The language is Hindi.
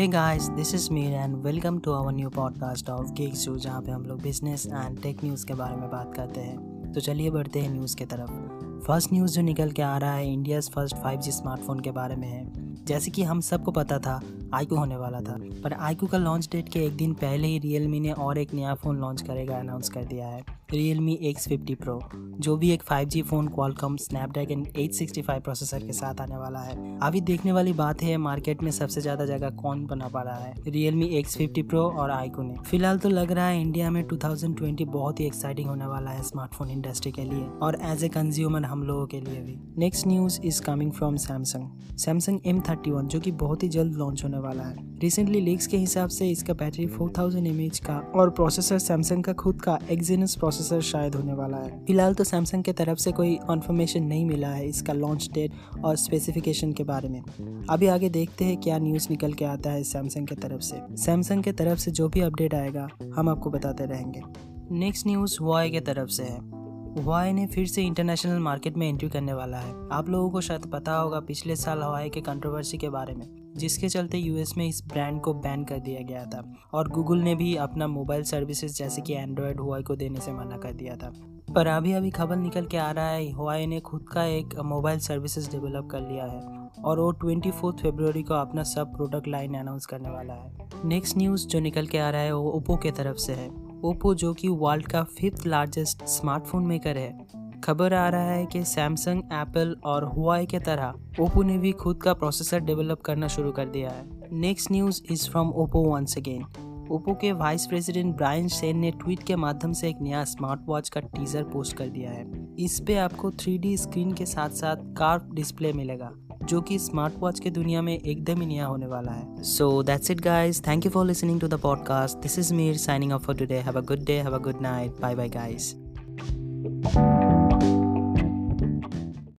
Hey guys this is Meer and welcome to our new podcast of geek show जहाँ पे हम लोग बिज़नेस एंड टेक न्यूज़ के बारे में बात करते हैं। तो चलिए बढ़ते हैं न्यूज़ के तरफ़। फ़र्स्ट न्यूज़ जो निकल के आ रहा है इंडियाज़ फ़र्स्ट 5G स्मार्टफ़ोन के बारे में है। जैसे कि हम सबको पता था आईकू होने वाला था। पर आईकू का लॉन्च डेट के एक दिन पहले ही रियलमी ने और एक नया फ़ोन लॉन्च करेगा अनाउंस कर दिया है। Realme X fifty pro जो भी एक 5G phone Qualcomm Snapdragon 865 processor के साथ आने वाला है। अभी देखने वाली बात है मार्केट में सबसे ज़्यादा जगह कौन बना पा रहा है? Realme X fifty pro और आईकू ने फ़िलहाल तो लग रहा है इंडिया में 2020 बहुत ही एक्साइटिंग होने वाला है स्मार्टफ़ोन इंडस्ट्री के लिए और एज ए कंज्यूमर हम लोगों के लिए भी। Next news is coming from Samsung Samsung M जो कि बहुत ही जल्द लॉन्च होने वाला है। रिसेंटली लीक्स के हिसाब से इसका बैटरी 4000 थाउज़ेंड का और प्रोसेसर सैमसंग का खुद का एक्जीनस प्रोसेसर शायद होने वाला है। फ़िलहाल तो सैमसंग के तरफ़ से कोई कन्फर्मेशन नहीं मिला है इसका लॉन्च डेट और स्पेसिफिकेशन के बारे में। अभी आगे देखते हैं क्या न्यूज़ निकल के आता है सैमसंग के तरफ़ से। सैमसंग के तरफ़ से जो भी अपडेट आएगा, हम आपको बताते रहेंगे। नेक्स्ट न्यूज़ हुआई के तरफ़ से है। हवाई ने फिर से इंटरनेशनल मार्केट में एंट्री करने वाला है। आप लोगों को शायद पता होगा पिछले साल हवाई के कंट्रोवर्सी के बारे में, जिसके चलते यूएस में इस ब्रांड को बैन कर दिया गया था, और गूगल ने भी अपना मोबाइल सर्विसेज़ जैसे कि एंड्रॉयड हुआई को देने से मना कर दिया था। पर अभी अभी खबर निकल के आ रहा है, हुआई ने खुद का एक मोबाइल सर्विसेज़ डेवलप कर लिया है, और वो ट्वेंटी फोर्थ फेब्रवरी को अपना सब प्रोडक्ट लाइन अनाउंस करने वाला है। नेक्स्ट न्यूज़ जो निकल के आ रहा है, वो ओप्पो के तरफ़ से है। ओप्पो, जो कि वर्ल्ड का फिफ्थ लार्जेस्ट स्मार्टफ़ोन मेकर है। खबर आ रहा है कि सैमसंग एप्पल और हुआई के तरह ओप्पो ने भी खुद का प्रोसेसर डेवलप करना शुरू कर दिया है। Next news is from Oppo once again Oppo के वाइस प्रेसिडेंट ब्रायन सेन ने ट्वीट के माध्यम से एक नया स्मार्ट वॉच का टीजर पोस्ट कर दिया है। इस पे आपको थ्री स्क्रीन के साथ साथ कार्व डिस्प्ले मिलेगा। जो कि स्मार्ट वॉच के दुनिया में एकदम ही नया होने वाला है। So that's it guys thank you for listening to the podcast this is Mir signing off for today have a good day have a good night bye bye guys